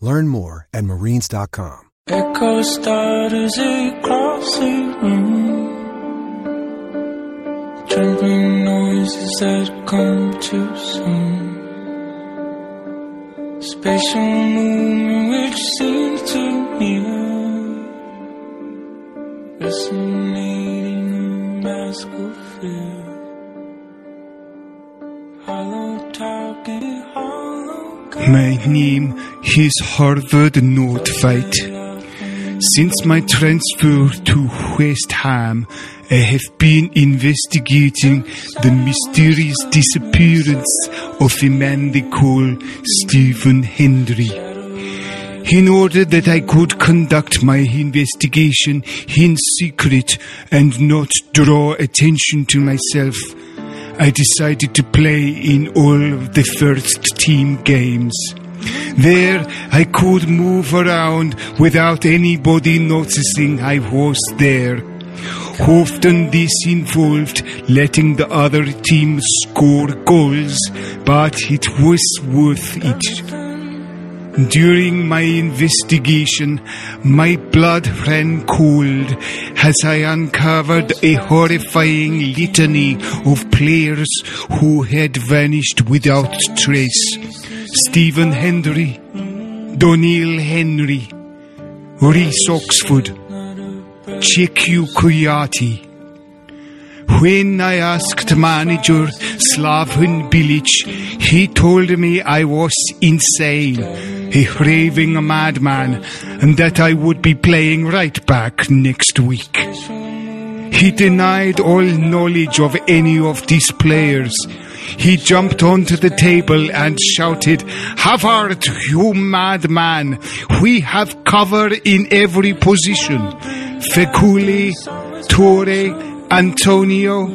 Learn more at marines.com. Echo stutters across the room. Trembling noises that come too soon. Spatial movement which seems to near. Resonating My name is Harvard Nordtveit. Since my transfer to West Ham, I have been investigating the mysterious disappearance of a man they call Stephen Hendrie. In order that I could conduct my investigation in secret and not draw attention to myself, I decided to play in all of the first team games. There, I could move around without anybody noticing I was there. Often this involved letting the other team score goals, but it was worth it. During my investigation, my blood ran cold as I uncovered a horrifying litany of players who had vanished without trace. Stephen Hendrie, Doneil Henry, Reece Oxford, Cheikhou Kouyaté. When I asked manager Slaven Bilic, he told me I was insane, a raving madman, and that I would be playing right back next week. He denied all knowledge of any of these players. He jumped onto the table and shouted, Havard, you madman! We have cover in every position. Feghouli, Töre, Antonio,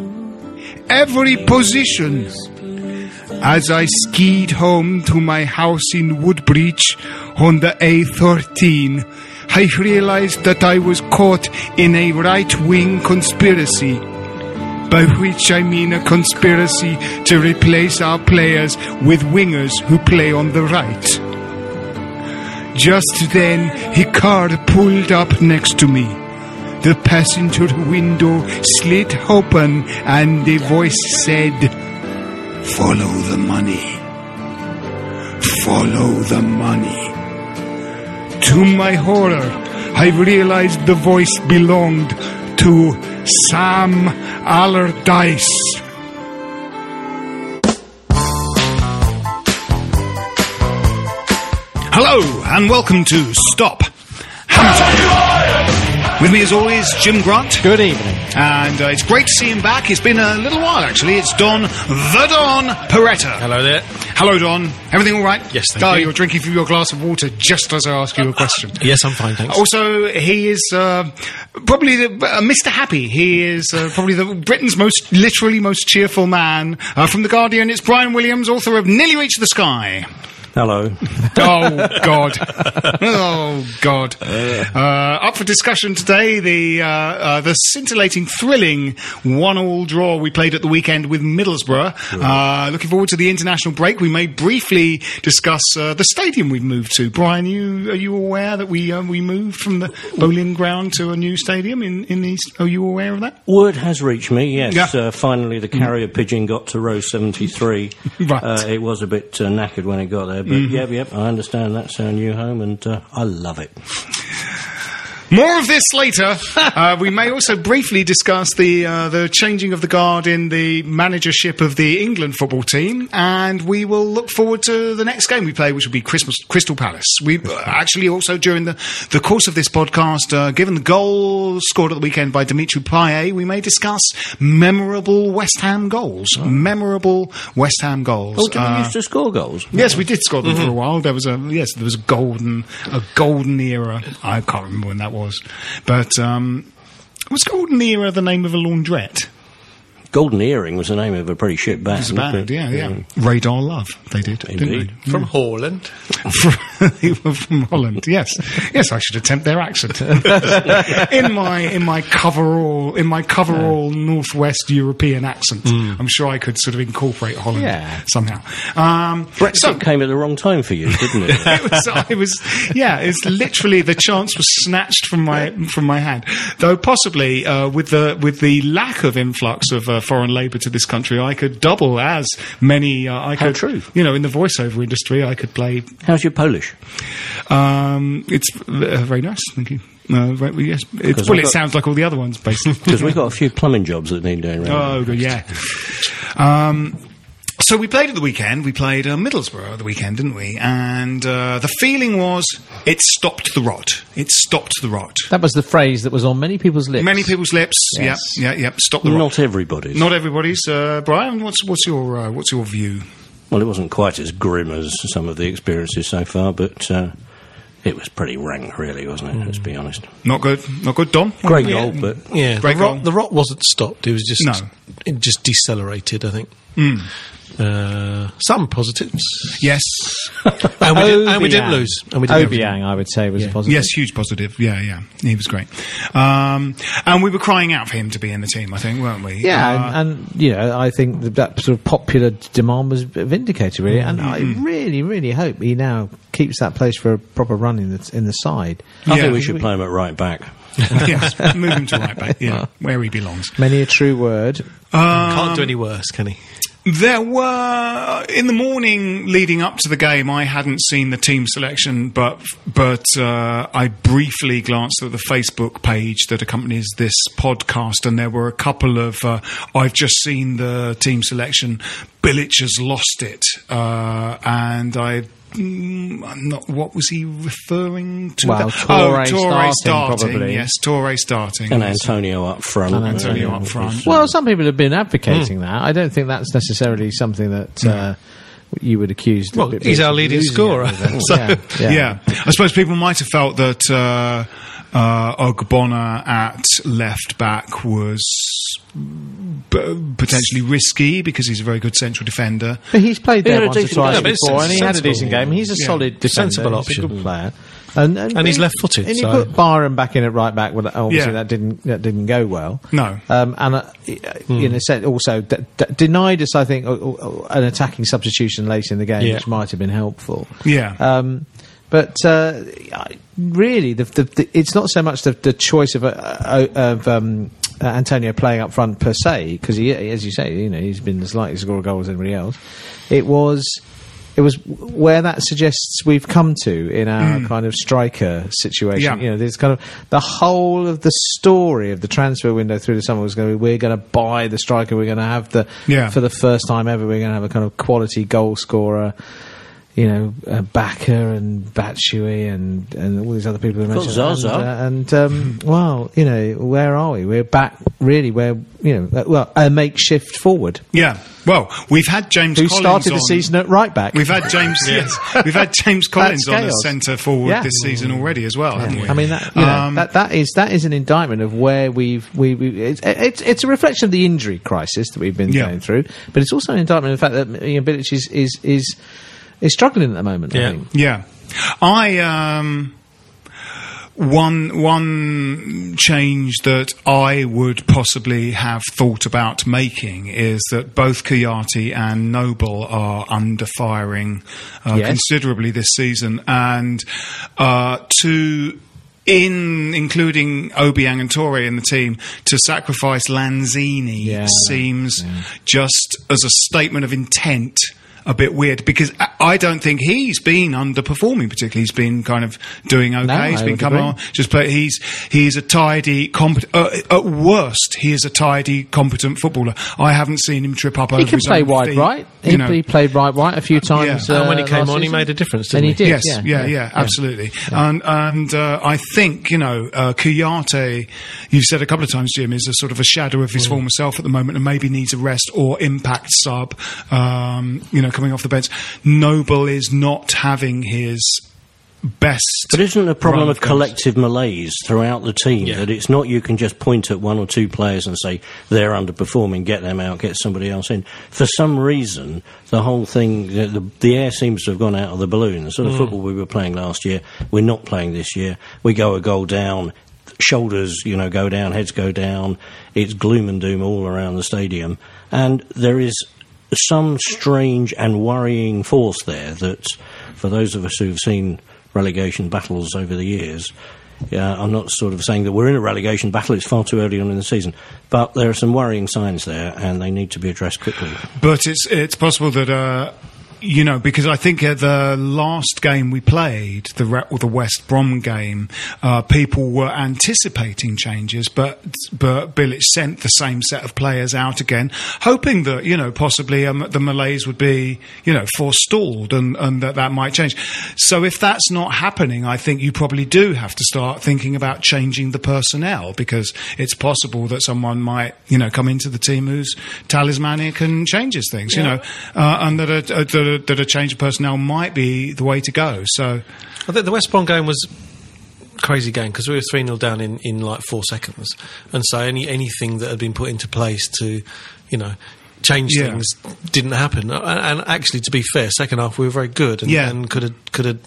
every position. As I skied home to my house in Woodbridge on the A13, I realized that I was caught in a right wing conspiracy. By which I mean a conspiracy to replace our players with wingers who play on the right. Just then, a car pulled up next to me. The passenger window slid open and a voice said, Follow the money. Follow the money. To my horror, I realized the voice belonged to Sam Allardyce. Hello, and welcome to Stop Hampton. With me, as always, Jim Grant. Good evening. And uh, it's great to see him back. It's been a little while, actually. It's Don, the Don Peretta. Hello there. Hello, Don. Everything all right? Yes, thank oh, you. you're drinking from your glass of water just as I ask you a question. Yes, I'm fine, thanks. Also, he is uh, probably the, uh, Mr. Happy. He is uh, probably the Britain's most, literally most cheerful man. Uh, from The Guardian, it's Brian Williams, author of Nearly Reached the Sky. Hello. Oh God! Oh God! Uh, up for discussion today, the uh, uh, the scintillating, thrilling one-all draw we played at the weekend with Middlesbrough. Uh, looking forward to the international break. We may briefly discuss uh, the stadium we've moved to. Brian, you are you aware that we uh, we moved from the bowling ground to a new stadium in in the East? Are you aware of that? Word has reached me, yes. Yeah. Uh, finally, the carrier pigeon got to row 73. Right. Uh, it was a bit uh, knackered when it got there, but yep, yep, I understand that's our new home and uh, I love it. More of this later. uh, we may also briefly discuss the uh, the changing of the guard in the managership of the England football team, and we will look forward to the next game we play, which will be Christmas, Crystal Palace. We uh, actually also during the, the course of this podcast, uh, given the goal scored at the weekend by Dimitri Payet, we may discuss memorable West Ham goals. Memorable West Ham goals. Oh, did we Uh, used to score goals? Yes, we did score them for a while. There was a yes, there was a golden a golden era. I can't remember when that was, but um, was golden era the name of a laundrette? Golden Earring was the name of a pretty shit band. It was a band, wasn't yeah, yeah. Radar Love, they did, Indeed. didn't they? From Holland. they were from Holland. Yes, yes. I should attempt their accent in my in my coverall in my coverall northwest European accent. I'm sure I could sort of incorporate Holland Yeah. somehow. Um, Brexit so- came at the wrong time for you, didn't it? it was, I was, yeah, it's literally the chance was snatched from my from my hand. Though possibly uh, with the with the lack of influx of uh, foreign labour to this country, I could double as many. Uh, I How could, true. You know, in the voiceover industry, I could play. How's your Polish? Um, it's uh, very nice, thank you. Uh, very, yes, it's, well, I've it got- sounds like all the other ones, basically. Because we've got a few plumbing jobs that need doing around. Oh, good, yeah. Um, so we played at the weekend. We played uh, Middlesbrough at the weekend, didn't we? And uh, the feeling was it stopped the rot. It stopped the rot. That was the phrase that was on many people's lips. Many people's lips. Yes. Yeah, yeah, yeah. Stop the rot. Not everybody's. Not everybody's. Uh, Brian, what's what's your uh, what's your view? Well, it wasn't quite as grim as some of the experiences so far, but uh, it was pretty rank, really, wasn't it? Let's be honest. Not good. Not good. Dom. Great Yeah. goal, but Yeah, the rot, on. the rot wasn't stopped. It was just No. it just decelerated. I think. Uh, some positives, Yes. and we, did, and we didn't lose. And we didn't lose. Obiang, I would say, was a positive. Yes, huge positive. Yeah, yeah. He was great. Um, and we were crying out for him to be in the team. I think, weren't we? Yeah, Uh, and, and you know, I think that, that sort of popular demand was vindicated, really, and I Mm-hmm. really, really hope he now keeps that place for a proper run in the in the side. I Yeah. think we should play him at right back. yes, move him to right back. Yeah, where he belongs. Many a true word. Can't do any worse, can he? There were in the morning leading up to the game. I hadn't seen the team selection, but but uh, I briefly glanced at the Facebook page that accompanies this podcast, and there were a couple of. Uh, I've just seen the team selection. Bilic has lost it, uh, and I. Mm, I'm not. What was he referring to? Well. Töre oh, Töre starting, probably. Yes, Töre starting. And yes. Antonio up front. And Antonio up front. Well, some people have been advocating that. I don't think that's necessarily something that uh, you would accuse. Well, he's our leading scorer, everything. so- yeah, yeah. Yeah. I suppose people might have felt that uh, uh, Ogbonna at left back was b- potentially risky because he's a very good central defender. But he's played there a once or twice game. Yeah, before, and he had a decent game. He's a Yeah. solid defender. Sensible He's a good option. player. And, And he's left-footed, And you so- put Byram back in at right back. Well, obviously Yeah. that didn't that didn't go well. No. Um, and uh, you know, said also d- d- denied us. I think uh, uh, an attacking substitution late in the game, Yeah. which might have been helpful. Yeah. Um, but uh, really, the, the, the, it's not so much the, the choice of, uh, uh, of um, uh, Antonio playing up front per se, because he, as you say, you know, he's been as likely to score a goal as anybody else. It was. It was where that suggests we've come to in our kind of striker situation. Mm. Yeah. You know, there's kind of the whole of the story of the transfer window through the summer was going to be we're going to buy the striker, we're going to have the Yeah. for the first time ever, we're going to have a kind of quality goal scorer you know, uh, Bacca and Batshuayi and, and all these other people who mentioned. Zaza. And, uh, and um, well, you know, where are we? We're back really where, you know, uh, well, a makeshift forward Yeah. Well, we've had James who Collins started the season at right back. We've had James. yes, we've had James Collins on as centre forward Yeah. this season already as well, haven't we? I mean, that, you know, Um, that that is that is an indictment of where we've we, we it's, it's it's a reflection of the injury crisis that we've been Yeah. going through, but it's also an indictment of the fact that you know, Bilic is is is is struggling at the moment. I Yeah. think. Yeah, I um, one one change that I would possibly have thought about making is that both Kouyaté and Noble are under firing uh, Yes. considerably this season, and uh, to. In including Obiang and Töre in the team, to sacrifice Lanzini Yeah. seems just as a statement of intent a bit weird because I- I don't think he's been underperforming particularly. He's been kind of doing okay. No, he's I been coming agree. on. Just play. He's he's a tidy, competent. Uh, at worst, he is a tidy, competent footballer. I haven't seen him trip up over He can his play own wide feet, right. He, You know. he played right right a few times. Yeah. Uh, And when he came last on, he made a difference, didn't he he? did. Yes, yeah, yeah, absolutely. And and uh, I think you know uh, Kouyaté, you've said a couple of times, Jim, is a sort of a shadow of Mm. his former self at the moment, and maybe needs a rest or impact sub. Um, you know, coming off the bench, Noble is not having his best. But isn't the problem of collective malaise throughout the team Yeah. that it's not you can just point at one or two players and say they're underperforming, get them out, get somebody else in. For some reason, the whole thing, the, the, the air seems to have gone out of the balloon. The sort of mm. football we were playing last year, we're not playing this year. We go a goal down, shoulders, you know, go down, heads go down. It's gloom and doom all around the stadium, and there is some strange and worrying force there that, for those of us who've seen relegation battles over the years, I'm not sort of saying that we're in a relegation battle. It's far too early on in the season, but there are some worrying signs there, and they need to be addressed quickly. But it's it's possible that uh, you know because I think uh, the last game we played, the the West Brom game, uh, people were anticipating changes, but but Bilic sent the same set of players out again, hoping that you know possibly um, the malaise would be you know forestalled and and that that might change. So if that's not happening, I think you probably do have to start thinking about changing the personnel because it's possible that someone might you know come into the team who's talismanic and changes things, you know, uh, and that a, a, that a that a change of personnel might be the way to go. So I think the West Brom game was crazy game because we were 3 0 down in, in like four seconds. And so any anything that had been put into place to, you know, change Yeah. things didn't happen. And, and actually, to be fair, second half we were very good and, Yeah. and could have could have.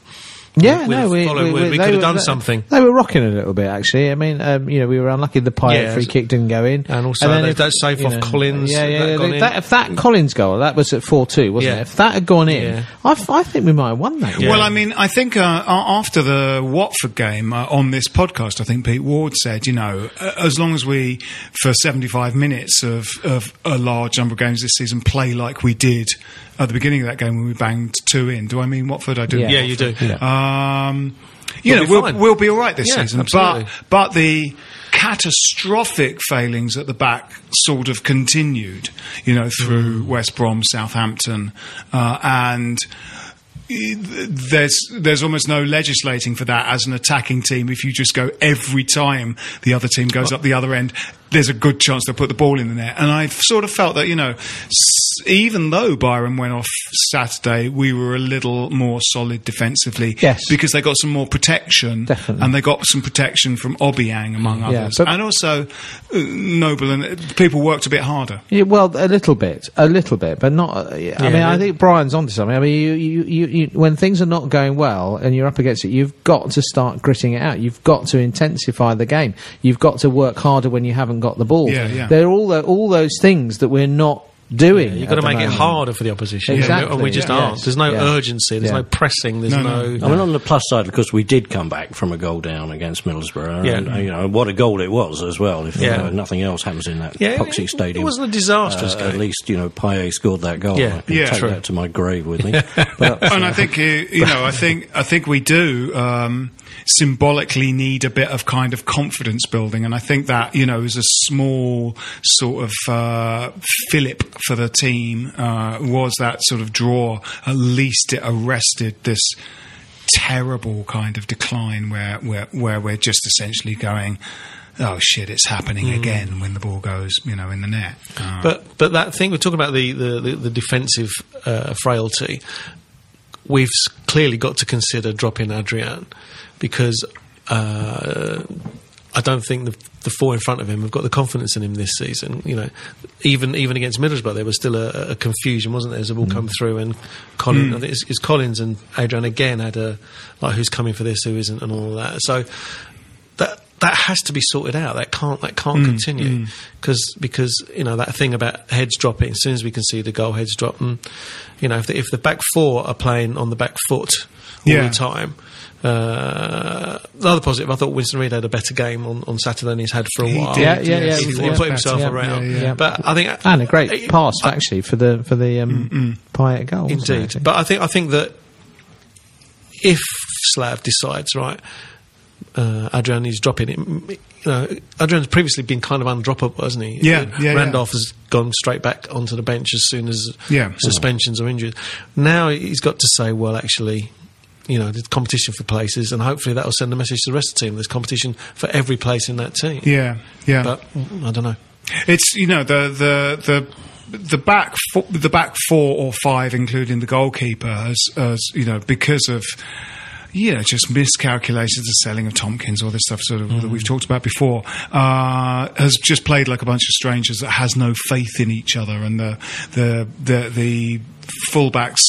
Yeah, With no, we, we, we- we could have done they- something. They were rocking a little bit, actually. I mean, um, you know, we were unlucky the Payet Yeah, free kick didn't go in, And also then that- that save you off Collins, Yeah, that yeah. that, in. that- if that Collins goal, that was at four two, wasn't Yeah. it? If that had gone in, Yeah. I, f- I think we might have won that. Yeah. Well, I mean, I think uh, after the Watford game uh, on this podcast, I think Pete Ward said, you know, a- as long as we, for 75 minutes of, of a large number of games this season, play like we did at the beginning of that game when we banged two in. Do I mean Watford? I do. Yeah. Yeah, you do. Um, you We'll know, be we'll, fine. we'll be all right this Yeah, season. absolutely. But but the catastrophic failings at the back sort of continued, you know, through Mm. West Brom, Southampton, uh, and there's there's almost no legislating for that as an attacking team. If you just go every time the other team goes up the other end, there's a good chance they'll put the ball in the net. And I sort of felt that you know, s- even though Byram went off Saturday, we were a little more solid defensively. Yes. because they got some more protection, Definitely. and they got some protection from Obiang among others, and also uh, Noble and uh, people worked a bit harder. Yeah, well, a little bit, a little bit, but not. Uh, I Yeah, mean, I think Brian's onto something. I mean, you, you, you, you, when things are not going well and you're up against it, you've got to start gritting it out. You've got to intensify the game. You've got to work harder when you haven't got the ball. Yeah, yeah. There are all the, all those things that we're not doing. You've got to the make it harder for the opposition. Exactly, And we just yeah. aren't. There's no yeah. urgency, there's Yeah. no pressing, there's No, no. no. I mean, on the plus side, of course, we did come back from a goal down against Middlesbrough. Yeah. And, uh, you know, what a goal it was as well. If Yeah. uh, nothing else happens in that Yeah, epoxy it- stadium. it wasn't a disastrous uh, game. At least, you know, Payet scored that goal. Yeah. I can Yeah, take true. that to my grave with me. but, and I think uh, you know, I think I think we do um, symbolically need a bit of kind of confidence building, and I think that you know is a small sort of uh, fillip for the team uh, was that sort of draw. At least it arrested this terrible kind of decline where where where we're just essentially going. Oh shit! It's happening again when the ball goes, you know, in the net. Uh, But but that thing we're talking about the the, the, the defensive uh, frailty. We've clearly got to consider dropping Adrian because uh, I don't think the the four in front of him have got the confidence in him this season. You know, even even against Middlesbrough, there was still a, a confusion, wasn't there? As the ball mm. come through, and Collins, mm. think it's, it's Collins and Adrian again had a like who's coming for this, who isn't, and all of that. So that that has to be sorted out. That can't that can't mm. continue because because you know that thing about heads dropping. As soon as we can see the goal, heads drop. And, you know, if the, if the back four are playing on the back foot all Yeah. the time. Uh, the other positive, I thought Winston Reid had a better game on, on Saturday than he's had for a He while. did, Yeah, yeah, yeah. He, he he put himself better, yeah, around. yeah, yeah. But I think and a great I- pass actually for the for the um, Payet goal. wasn't it, I Indeed, but I think I think that if Slav decides right, uh, Adrian is dropping it. You know, Adrian's previously been kind of undroppable, hasn't he? Yeah, Uh, yeah, Randolph has gone straight back onto the bench as soon as Yeah. suspensions or injuries. Now he's got to say, well, actually. You know, there's competition for places, and hopefully that will send a message to the rest of the team. There's competition for every place in that team. Yeah, yeah. But mm, I don't know. It's you know the the the the back four, the back four or five, including the goalkeeper, has, has you know because of you know just miscalculations, the selling of Tomkins, all this stuff sort of that we've talked about before, uh, has just played like a bunch of strangers that has no faith in each other, and the the the the fullbacks.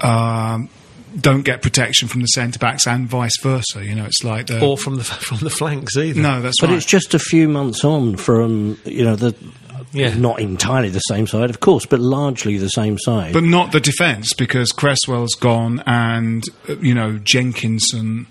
Um, don't get protection from the centre backs and vice versa. You know, it's like the Or from the from the flanks either. no, that's But right. it's just a few months on from you know the Yeah. not entirely the same side, of course, but largely the same side. But not the defence because Cresswell's gone and uh, you know Jenkinson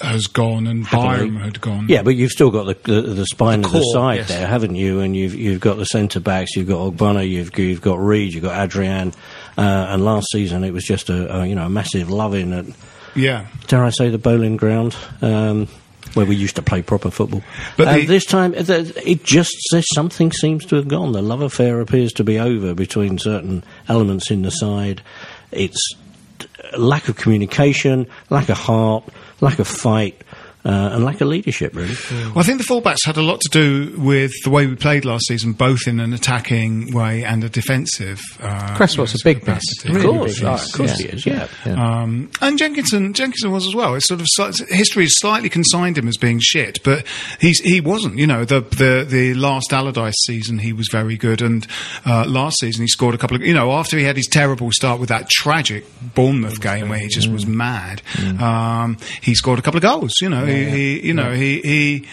has gone and Happily. Byram had gone. Yeah, but you've still got the the, the spine The of the side yes. there, haven't you? And you've you've got the centre backs, you've got Ogbonna, you've you've got Reid, you've got Adrian, and last season it was just a, a you know a massive loving at yeah. dare I say the bowling ground. Um, where we used to play proper football, But the- this time it, it just says something seems to have gone. The love affair appears to be over between certain elements in the side. It's lack of communication, lack of heart, lack of fight, uh, and lack of leadership. Really, Well, I think the fullbacks had a lot to do with the way we played last season, both in an attacking way and a defensive. Uh, Cresswell's you know, a big capacity. miss. of course, big oh, miss. of course Yeah. he is. Yeah. Um, and Jenkinson, Jenkinson was as well. It's sort of history has slightly consigned him as being shit, but he's he wasn't. You know, the the the last Allardyce season he was very good, and uh, last season he scored a couple of. You know, after he had his terrible start with that tragic Bournemouth game where he just was mad, um, he scored a couple of goals. You know, he, he you know he he.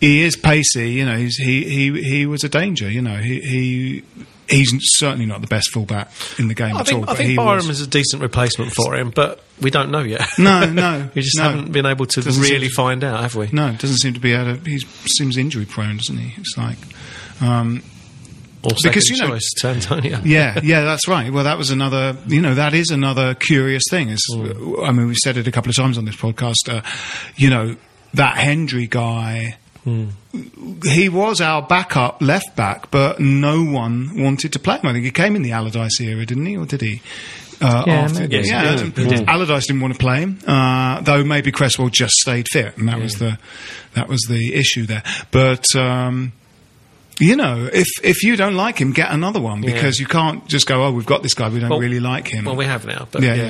He is pacey, you know. He's, he he he was a danger, you know. He he he's certainly not the best fullback in the game I at all. think, I but think Byram was- is a decent replacement for him, but we don't know yet. No, no, we just no. haven't been able to Doesn't really to- find out, have we? No, doesn't seem to be able to. He seems injury prone, doesn't he? It's like, um, Or Because, you know- choice to Antonio. yeah, yeah, that's right. Well, that was another, you know, that is another curious thing. Is, I mean, we've said it a couple of times on this podcast. Uh, you know, that Hendrie guy. He was our backup left back, but no one wanted to play him. I think he came in the Allardyce era, didn't he, or did he? Uh, Yeah, after. Yes, yeah, did. Did. Allardyce didn't want to play him, uh, though maybe Cresswell just stayed fit, and that was the that was the issue there. But um, you know, if if you don't like him, get another one because you can't just go, oh, we've got this guy, we don't Well- really like him. Well, we have now, but Yeah, yeah,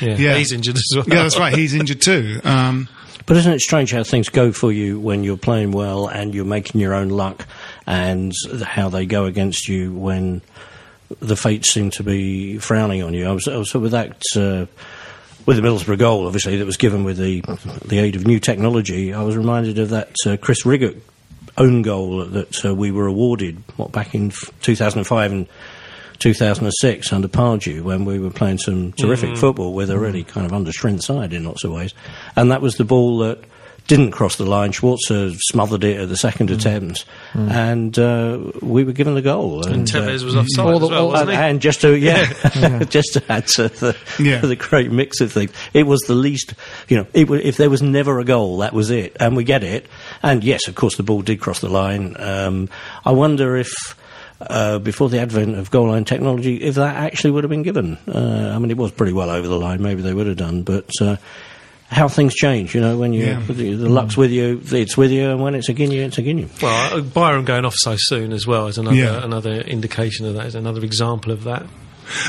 yeah. yeah, Yeah. he's injured as well. yeah, that's right. He's injured too. Um, But isn't it strange how things go for you when you're playing well and you're making your own luck, and how they go against you when the fates seem to be frowning on you? I was, I was with that. Uh, with the Middlesbrough goal, obviously, that was given with the the aid of new technology, I was reminded of that uh, Chris Riggott own goal that uh, we were awarded what back in f- 2005 and 2006 under Pardew when we were playing some terrific football with a really kind of understrength side in lots of ways. And that was the ball that didn't cross the line. Schwarzer smothered it at the second attempt, and uh, we were given the goal. And, Tevez uh, was offside All the- as well, all- wasn't and, he? and just to yeah, just to add to the, Yeah. the great mix of things, it was the least. You know, it, if there was never a goal, that was it, and we get it. And yes, of course, the ball did cross the line. Um, I wonder if. Uh, before the advent of goal line technology, if that actually would have been given, uh, I mean, it was pretty well over the line. Maybe they would have done, but uh, how things change, you know, when you Yeah. the, the luck's with you, it's with you, and when it's against you, it's against you. Well, uh, Byram going off so soon as well is another Yeah. another indication of that. Is another example of that.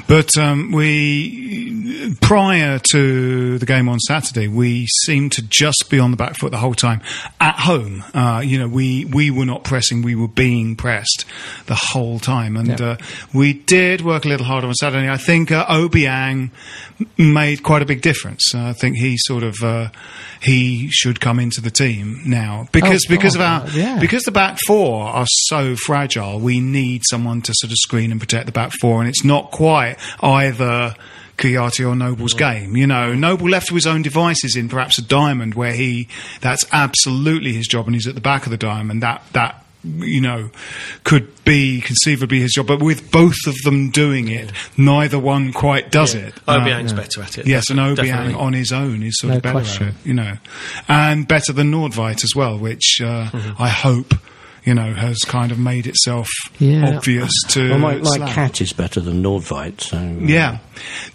But um, we, prior to the game on Saturday, we seemed to just be on the back foot the whole time at home. Uh, you know, we we were not pressing; we were being pressed the whole time, and Yeah. uh, we did work a little harder on Saturday. I think uh, Obiang made quite a big difference. Uh, I think he sort of uh, he should come into the team now because Oh, because of our yeah. because the back four are so fragile. We need someone to sort of screen and protect the back four, and it's not quite either. Kouyaté or Noble's game, you know, Noble left to his own devices in perhaps a diamond where he that's absolutely his job, and he's at the back of the diamond. That that you know could be conceivably his job, but with both of them doing it, neither one quite does it. Obiang's Um, better at it. Yes, and Obiang on his own is sort No of better question. at it, you know, and better than Nordtveit as well, which uh, I hope. You know, has kind of made itself Yeah. obvious to. Well, my, my cat is better than Nordtveit, so. uh, Yeah,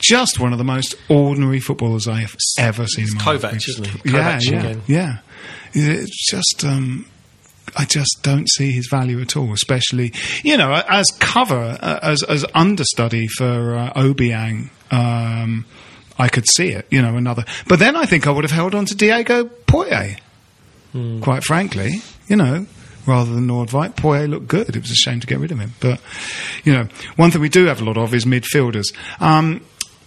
just one of the most ordinary footballers I have ever seen. in my Kovac, life. isn't he? Yeah, Kovac yeah, again. yeah. It's just, um, I just don't see his value at all. Especially, you know, as cover, uh, as as understudy for uh, Obiang. Um, I could see it, you know, another. But then I think I would have held on to Diego Poyet. Hmm. Quite frankly, you know, rather than Nordtveit, Poyet looked good. It was a shame to get rid of him. But, you know, one thing we do have a lot of is midfielders. Um,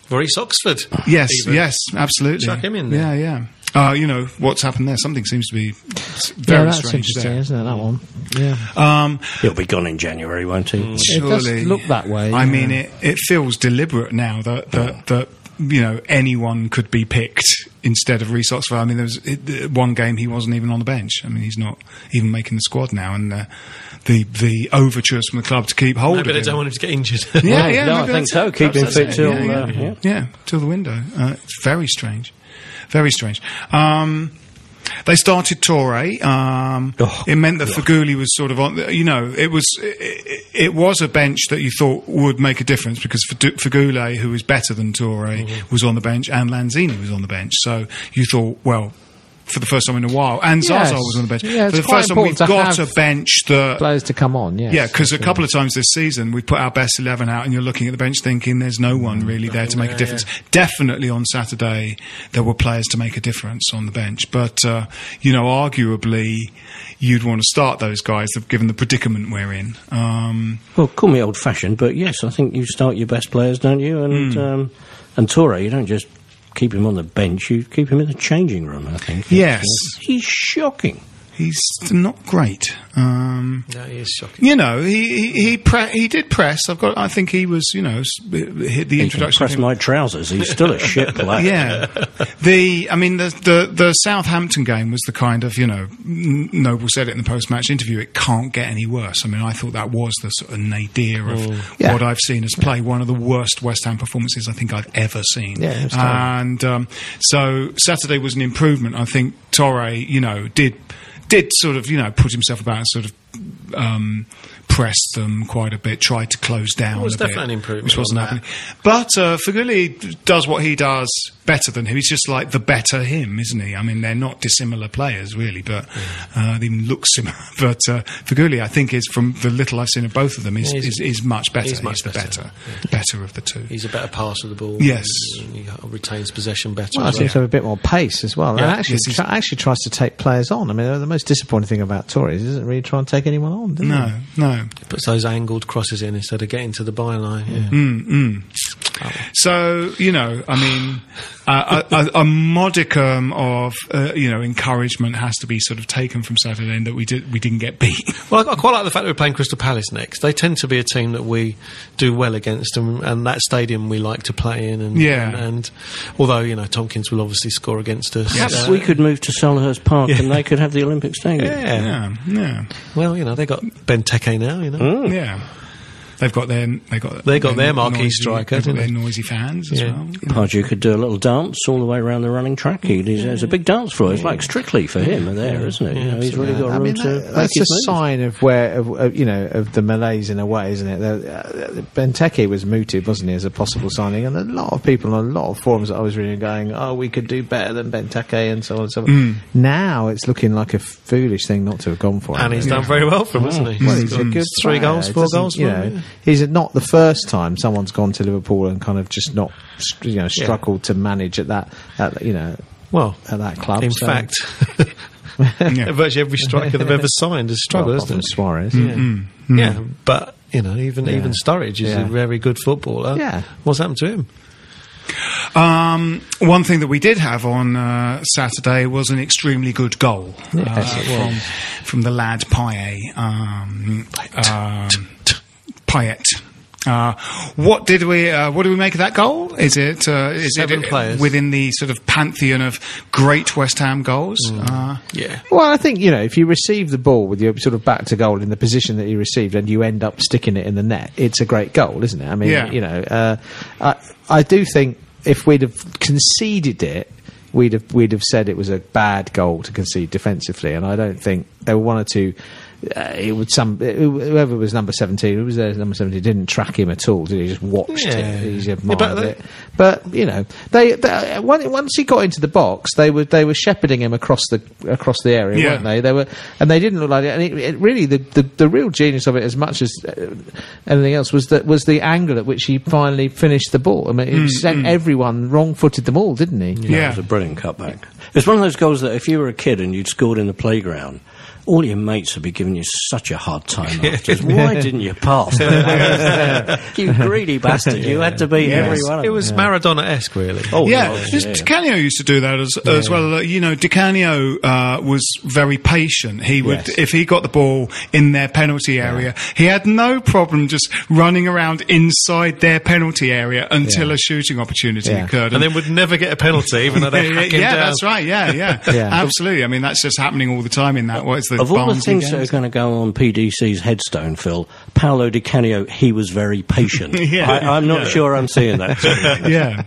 Maurice Oxford. Yes, even. yes, absolutely. Chuck him in there. Yeah, yeah. Uh, you know what's happened there? Something seems to be s- yeah, very that's strange interesting, there. isn't it? That one. Yeah. Um, He'll be gone in January, won't he? It does surely, look that way, I yeah. mean, it, it feels deliberate now that that, that you know anyone could be picked instead of Reece Oxford. I mean, there was it, uh, one game he wasn't even on the bench. I mean, he's not even making the squad now, and uh, the the overtures from the club to keep hold Maybe of they him. don't want him to get injured. Yeah, yeah, no, I think so. Keep him fit till, it. yeah, uh, yeah, yeah. yeah, till the window. Uh, it's very strange, very strange. Um, they started Töre. Um, Oh, it meant that Feghouli was sort of on. You know, it was it, it was a bench that you thought would make a difference because Feghouli, who was better than Töre, Mm-hmm. was on the bench, and Lanzini was on the bench. So you thought, well. For the first time in a while, and Zaza Yes. was on the bench. Yeah, For it's the quite first time, we've important to got a have bench that Players to come on, yes. yeah, because a couple of times this season we put our best eleven out, and you're looking at the bench thinking there's no one really there to make a difference. Definitely on Saturday there were players to make a difference on the bench, but uh, you know, arguably you'd want to start those guys given the predicament we're in. Um, Well, call me old fashioned, but yes, I think you start your best players, don't you? And Hmm. um, and Töre, you don't just keep him on the bench; you keep him in the changing room. I think. Yes. He's shocking. He's not great. Um, No, he is shocking. you know, he he he, pre- he did press. I've got. I think he was. You know, hit the He introduction. press my trousers. He's still a shit player. Yeah, the I mean the, the the Southampton game was the kind of you know Noble said it in the post match interview. It can't get any worse. I mean, I thought that was the sort of nadir of Yeah. what I've seen as play. One of the worst West Ham performances I think I've ever seen. Yeah, it was and um, so Saturday was an improvement. I think Töre, you know, did did sort of you know put himself about and sort of. Um, pressed them quite a bit, tried to close down. It was a bit, definitely an improvement which wasn't happening. But uh, Feghouli does what he does better than him. He's just like the better him, isn't he? I mean, they're not dissimilar players, really, but uh, they even look similar. But uh, Feghouli, I think, is from the little I've seen of both of them, is, Yeah, he's- is, is much better. he's much the better, better, better of the two. He's a better passer of the ball. Yes. and He retains possession better. Well, I as seems to have a bit more pace as well. And actually, Yes, he's- try, actually tries to take players on. I mean, the most disappointing thing about Torres isn't really trying to take anyone on, does No, no. Puts those angled crosses in instead of getting to the byline. Yeah. Mm, So you know, I mean, uh, a, a, a modicum of uh, you know encouragement has to be sort of taken from Saturday, and that we did we didn't get beat. Well, I I quite like the fact that we're playing Crystal Palace next. They tend to be a team that we do well against, and, and that stadium we like to play in. And, Yeah. and, and although you know Tomkins will obviously score against us. Perhaps uh, we could move to Selhurst Park and they could have the Olympic Stadium. Yeah. yeah, yeah. Well, you know they got Benteke now. You know. Yeah. They've got their they got They got their marquee noisy, striker, They've got their they? noisy fans as Yeah. well. you know. Pardew could do a little dance all the way around the running track. He, there's a big dance floor. It's like Strictly for him there, isn't it? You know, he's really got I room mean, to that- make that's a his moves. sign of where, of, of, you know, of the malaise in a way, isn't it? The, uh, Benteke was mooted, wasn't he, as a possible signing, and a lot of people on a lot of forums that I was reading going, "Oh, we could do better than Benteke," and so on and so on. Now it's looking like a foolish thing not to have gone for him. And he's really. done very well for him, hasn't he? Well, he's a good Three player. goals, four goals. You know, him, he's not the first time someone's gone to Liverpool and kind of just not, you know, struggled to manage at that, at, you know, Well, at that club. in so- fact, Yeah. virtually every striker they've ever signed has struggled, apart from hasn't it? Suarez. Mm-hmm. Yeah, but you know, even Yeah. even Sturridge is Yeah. a very good footballer. Yeah. what's happened to him? Um, one thing that we did have on uh, Saturday was an extremely good goal uh, from from the lad Payet. Um, um, Payet. Uh, what did we uh, what do we make of that goal? Is it uh, is Seven it players. within the sort of pantheon of great West Ham goals? Uh, Yeah, Well, I think you know if you receive the ball with your sort of back to goal in the position that you received, and you end up sticking it in the net, it's a great goal, isn't it? I mean, Yeah. you know, uh, I, I do think if we'd have conceded it, we'd have we'd have said it was a bad goal to concede defensively, and I don't think there were one or two. Uh, it would some whoever was number seventeen, who was there number seventeen, didn't track him at all. Did he? Just watched Yeah. it. He just Yeah, admired but it. But you know, they, they once once he got into the box, they were they were shepherding him across the across the area, Yeah. weren't they? They were, and they didn't look like it. And it, it really, the, the the real genius of it, as much as uh, anything else, was that was the angle at which he finally finished the ball. I mean, he sent everyone wrong footed them all, didn't he? It yeah. It was a brilliant cutback. It's one of those goals that if you were a kid and you'd scored in the playground, all your mates would be giving you such a hard time afterwards. Why didn't you pass? you greedy bastard! You had to beat Yes. every one of it was them. Maradona-esque, really. Oh, Yeah, it was, yeah. Di Canio used to do that as, as well. Uh, you know, Di Canio uh, was very patient. He would, Yes. if he got the ball in their penalty area, he had no problem just running around inside their penalty area until Yeah. a shooting opportunity Yeah. occurred. and then would never get a penalty, even though they yeah, hack him yeah, down. that's right. Yeah, yeah, Yeah. absolutely. I mean, that's just happening all the time in that. What is the Of all the things that are going to go on PDC's headstone, Phil, Paolo Di Canio, he was very patient. Yeah. I, I'm not sure I'm seeing that. yeah,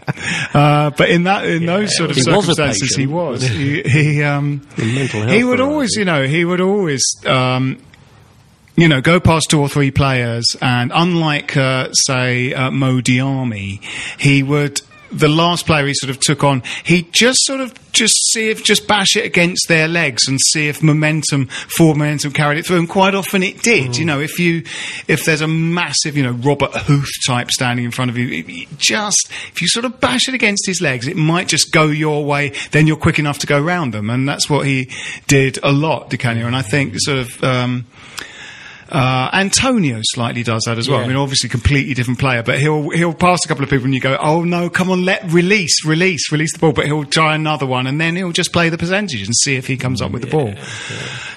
uh, but in that in those sort of He circumstances, he was. He, he um, mental health he would always, you know, he would always. Um, you know, go past two or three players, and unlike, uh, say, uh, Mo Diamé, he would. The last player he sort of took on, he just sort of just see if just bash it against their legs and see if momentum, forward momentum carried it through. And quite often it did. You know, if you if there's a massive, you know, Robert Huth type standing in front of you, it- it just if you sort of bash it against his legs, it might just go your way. Then you're quick enough to go round them, and that's what he did a lot, Di Canio. And I think sort of. Um, uh, Antonio slightly does that as well. I mean, obviously, completely different player, but he'll he'll pass a couple of people, and you go, "Oh no, come on, let release, release, release the ball." But he'll try another one, and then he'll just play the percentage and see if he comes up with the ball.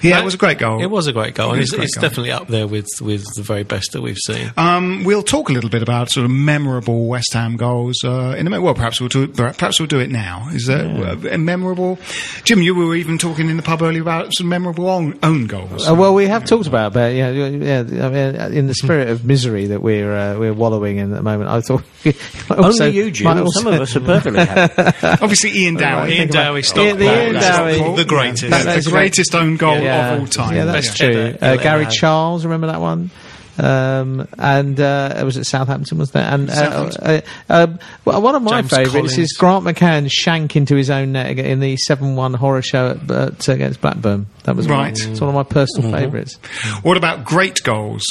Yeah, it was a great goal. It was a great goal, It and it's, great it's goal. definitely up there with, with the very best that we've seen. Um, we'll talk a little bit about sort of memorable West Ham goals uh, in a minute. Well, perhaps we'll do it, perhaps we'll do it now. Is that uh, a memorable? Jim, you were even talking in the pub earlier about some memorable own, own goals. Uh, well, we have talked about, but yeah, yeah. I mean, in the spirit of misery that we're uh, we're wallowing in at the moment, I thought also, Only you, Jim. might also- Some of us are perfectly happy. Obviously, Ian Dowie. Ian Dowie, Yeah, the Ian that's Dowie. the greatest. That- That's the a great- greatest own goal yeah, of all time. Yeah, that's Best true. Uh, Gary ever. Charles, remember that one? Um, and uh, it was at Southampton, was there? And uh, uh, uh, one of my James favourites Collins. is Grant McCann's shank into his own net in the seven-one horror show at, at, against Blackburn. That was Right. One, it's one of my personal favourites. What about great goals?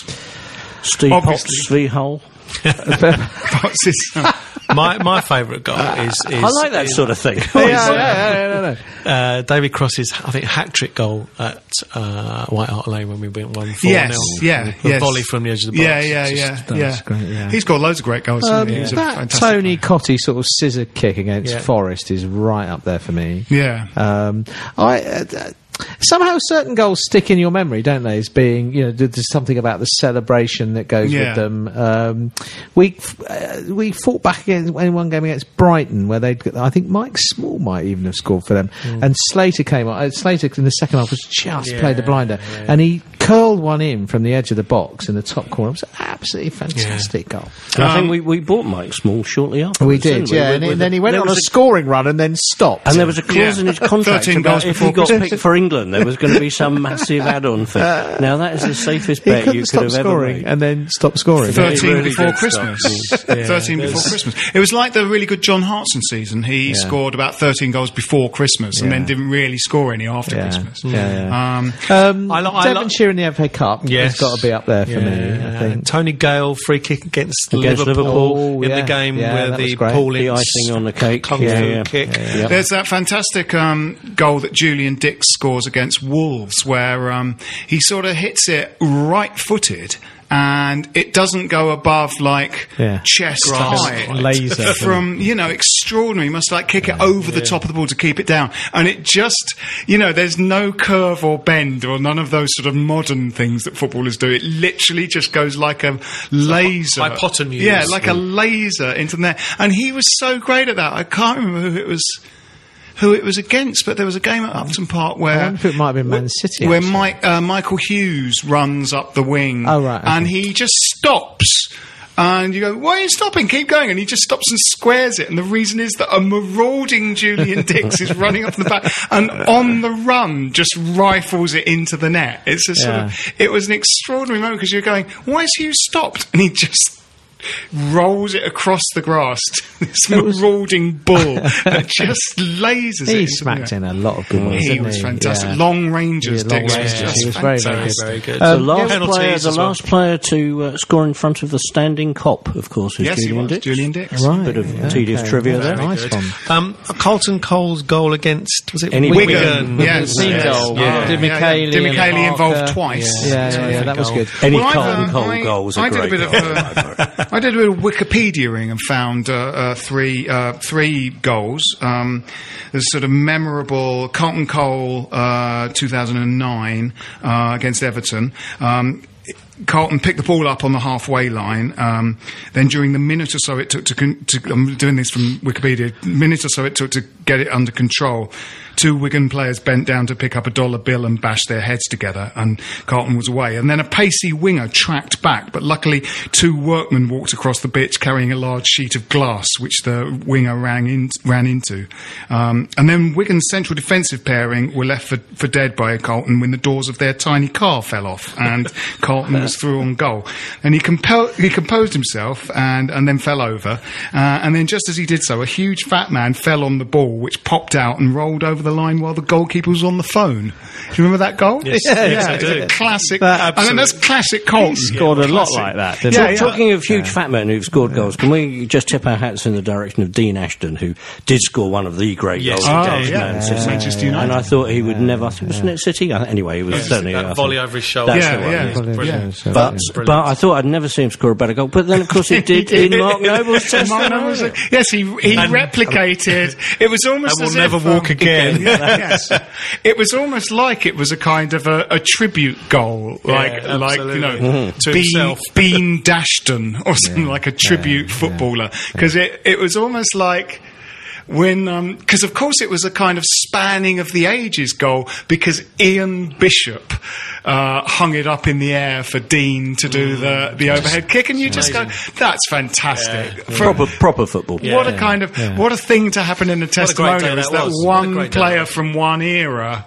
Steve Obviously. Potts v Hull. What's my my favourite goal is, is I like that sort of thing. yeah, yeah, yeah, no, no. uh, David Cross's I think hat trick goal at uh, White Hart Lane when we went one four yes, yeah, the yes. volley from the edge of the box. Yeah, yeah, It's yeah, just- yeah. great, yeah. He's got loads of great goals. Um, he? He's a that fantastic Tony player. Cottee sort of scissor kick against Yeah. Forest is right up there for me. Yeah. Um, I uh, uh, somehow certain goals stick in your memory, don't they? As being, you know, there's something about the celebration that goes Yeah. with them. Um, we uh, we fought back against in one game against Brighton where they, I think Mike Small might even have scored for them, and Slater came on. Uh, Slater in the second half was just Yeah, played the blinder, and he curled one in from the edge of the box in the top corner. It was an absolutely fantastic goal. And I think we, we bought Mike Small shortly after. We did, yeah, and, and then he went on a scoring run and then stopped. And there was a clause Yeah. in his contract about goals if he got picked for England, there was going to be some massive add-on fee. now that is the safest he bet couldn't you stop could have ever scoring made. and then stop scoring. 13 really before Christmas. stop. 13 before Christmas. It was like the really good John Hartson season. He scored about 13 goals before Christmas and Yeah. then didn't really score any after Yeah. Christmas. Yeah, yeah. Um, Um, I li- I li- Devonshire in the FA Cup, Yes. it's got to be up there for Yeah. me. I think. Tony Gale free kick against, Against Liverpool, Liverpool. in Oh, the game Yeah, where the great. Paul icing on the cake. kung Yeah, yeah. kick. Yeah. There's that fantastic um, goal that Julian Dicks scores against Wolves, where um, he sort of hits it right-footed, and it doesn't go above like Yeah. chest Grass. high. Laser. from you know extraordinary. You must like kick it over the top of the ball to keep it down, and it just you know there's no curve or bend or none of those sort of modern things that footballers do. It literally just goes like a laser, hypotenuse. Yeah, like a laser into there. And he was so great at that. I can't remember who it was. Who it was against, but there was a game at Upton Park where I wonder if it might have been Man City, where actually. Mike, uh, Michael Hughes runs up the wing, Oh, right, okay. and he just stops. And you go, why are you stopping? Keep going. And he just stops and squares it. And the reason is that a marauding Julian Dicks is running up the back and on the run just rifles it into the net. It's a sort of, it was an extraordinary moment because you're going, why is Hughes stopped? And he just rolls it across the grass. to this marauding bull that just lasers it. He smacked in a lot of good ones. He didn't was fantastic. Yeah. Long Rangers, Yeah, long Dicks was ranges. just He was very, very fantastic. good. Very good. The Um, last penalties player, the well. last player to uh, score in front of the standing cop, of course, is Yes, he Julian was. Dicks. Julian Dicks. Right. Bit of yeah, tedious okay. trivia there. Nice one. Um, Carlton Cole's goal against was it Any- Wigan, The yes, yes. goal. Yeah, Did yeah, yeah. Did and involved twice. Yeah, yeah, yeah, that was good. Any Well, I've, Carlton um, Cole I- goal was a I did great a bit goal. I did a bit of Wikipediaing and found uh, uh, three uh, three goals. Um, there's sort of memorable Carlton Cole uh, 2009 uh, against Everton. Um, Carlton picked the ball up on the halfway line. Um, then, during the minute or so it took to, con- to, I'm doing this from Wikipedia. Minute or so it took to get it under control. Two Wigan players bent down to pick up a dollar bill and bash their heads together, and Carlton was away. And then a pacey winger tracked back, but luckily two workmen walked across the pitch carrying a large sheet of glass, which the winger ran, in, ran into. Um, and then Wigan's central defensive pairing were left for, for dead by Carlton when the doors of their tiny car fell off, and Carlton was through on goal. And he, compel- he composed himself and, and then fell over. Uh, and then just as he did so, a huge fat man fell on the ball, which popped out and rolled over the line while the goalkeeper was on the phone. Do you remember that goal? Yes, yes, I it's do. a classic. That- I mean, that's classic Carlton. He scored a lot like that, didn't Yeah, yeah. Talking of huge fat men who've scored goals, can we just tip our hats in the direction of Dean Ashton, who did score one of the great Yes, goals he for did. Man Yeah. City? Manchester United. And I thought he would never. I think wasn't it City? Anyway, it was certainly that volley over his shoulder. That's Yeah, the one, yeah. yeah. But, but I thought I'd never see him score a better goal. But then, of course, he did in Mark Noble's test. Noble yes, he he replicated. It was almost I will as never if, walk um, yes, it was almost like it was a kind of a, a tribute goal, like like you know. Mhm. To Bean, himself. Bean Dashton or something like a tribute footballer, because it it was almost like. When, because of course it was a kind of spanning of the ages goal because Ian Bishop uh, hung it up in the air for Dean to do the, the overhead kick, and you just go, "That's fantastic!" For- Proper, proper football. what a kind of what a thing to happen in a great testimonial is that that was. What a one player from one era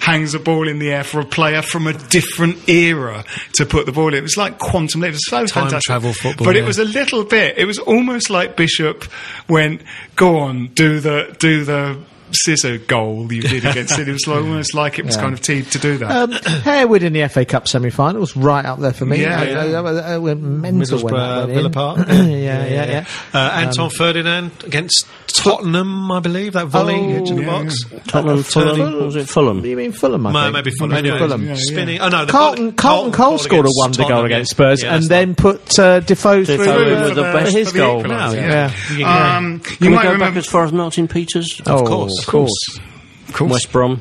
hangs a ball in the air for a player from a different era to put the ball in. It was like quantum leap. It was so Time fantastic. travel football, But it was a little bit. It was almost like Bishop went, "Go on, do the do the." Scissor goal you did against it. It was like, almost like it was kind of teed to do that. Um, Harewood in the FA Cup semi-finals, right up there for me. Yeah, I, yeah. I, I, I went mental when that Middlesbrough. Villa Park. yeah, yeah, yeah. Uh, Anton Ferdinand against Tottenham, I believe, that volley Oh, into the yeah, box. Tottenham, Fulham, was it Fulham? You mean Fulham? I No, think. maybe Fulham. Maybe. Fulham. Yeah, Spinning. Oh no, the Carlton, volley- Carlton Cole Cole scored a wonder goal against. Spurs, and then put uh, Defoe Defoe through uh, with the for best his goal. yeah. yeah. Um, you Can we might go remember, back as far as Martin Peters? Oh, course. Of course. of course, West Brom.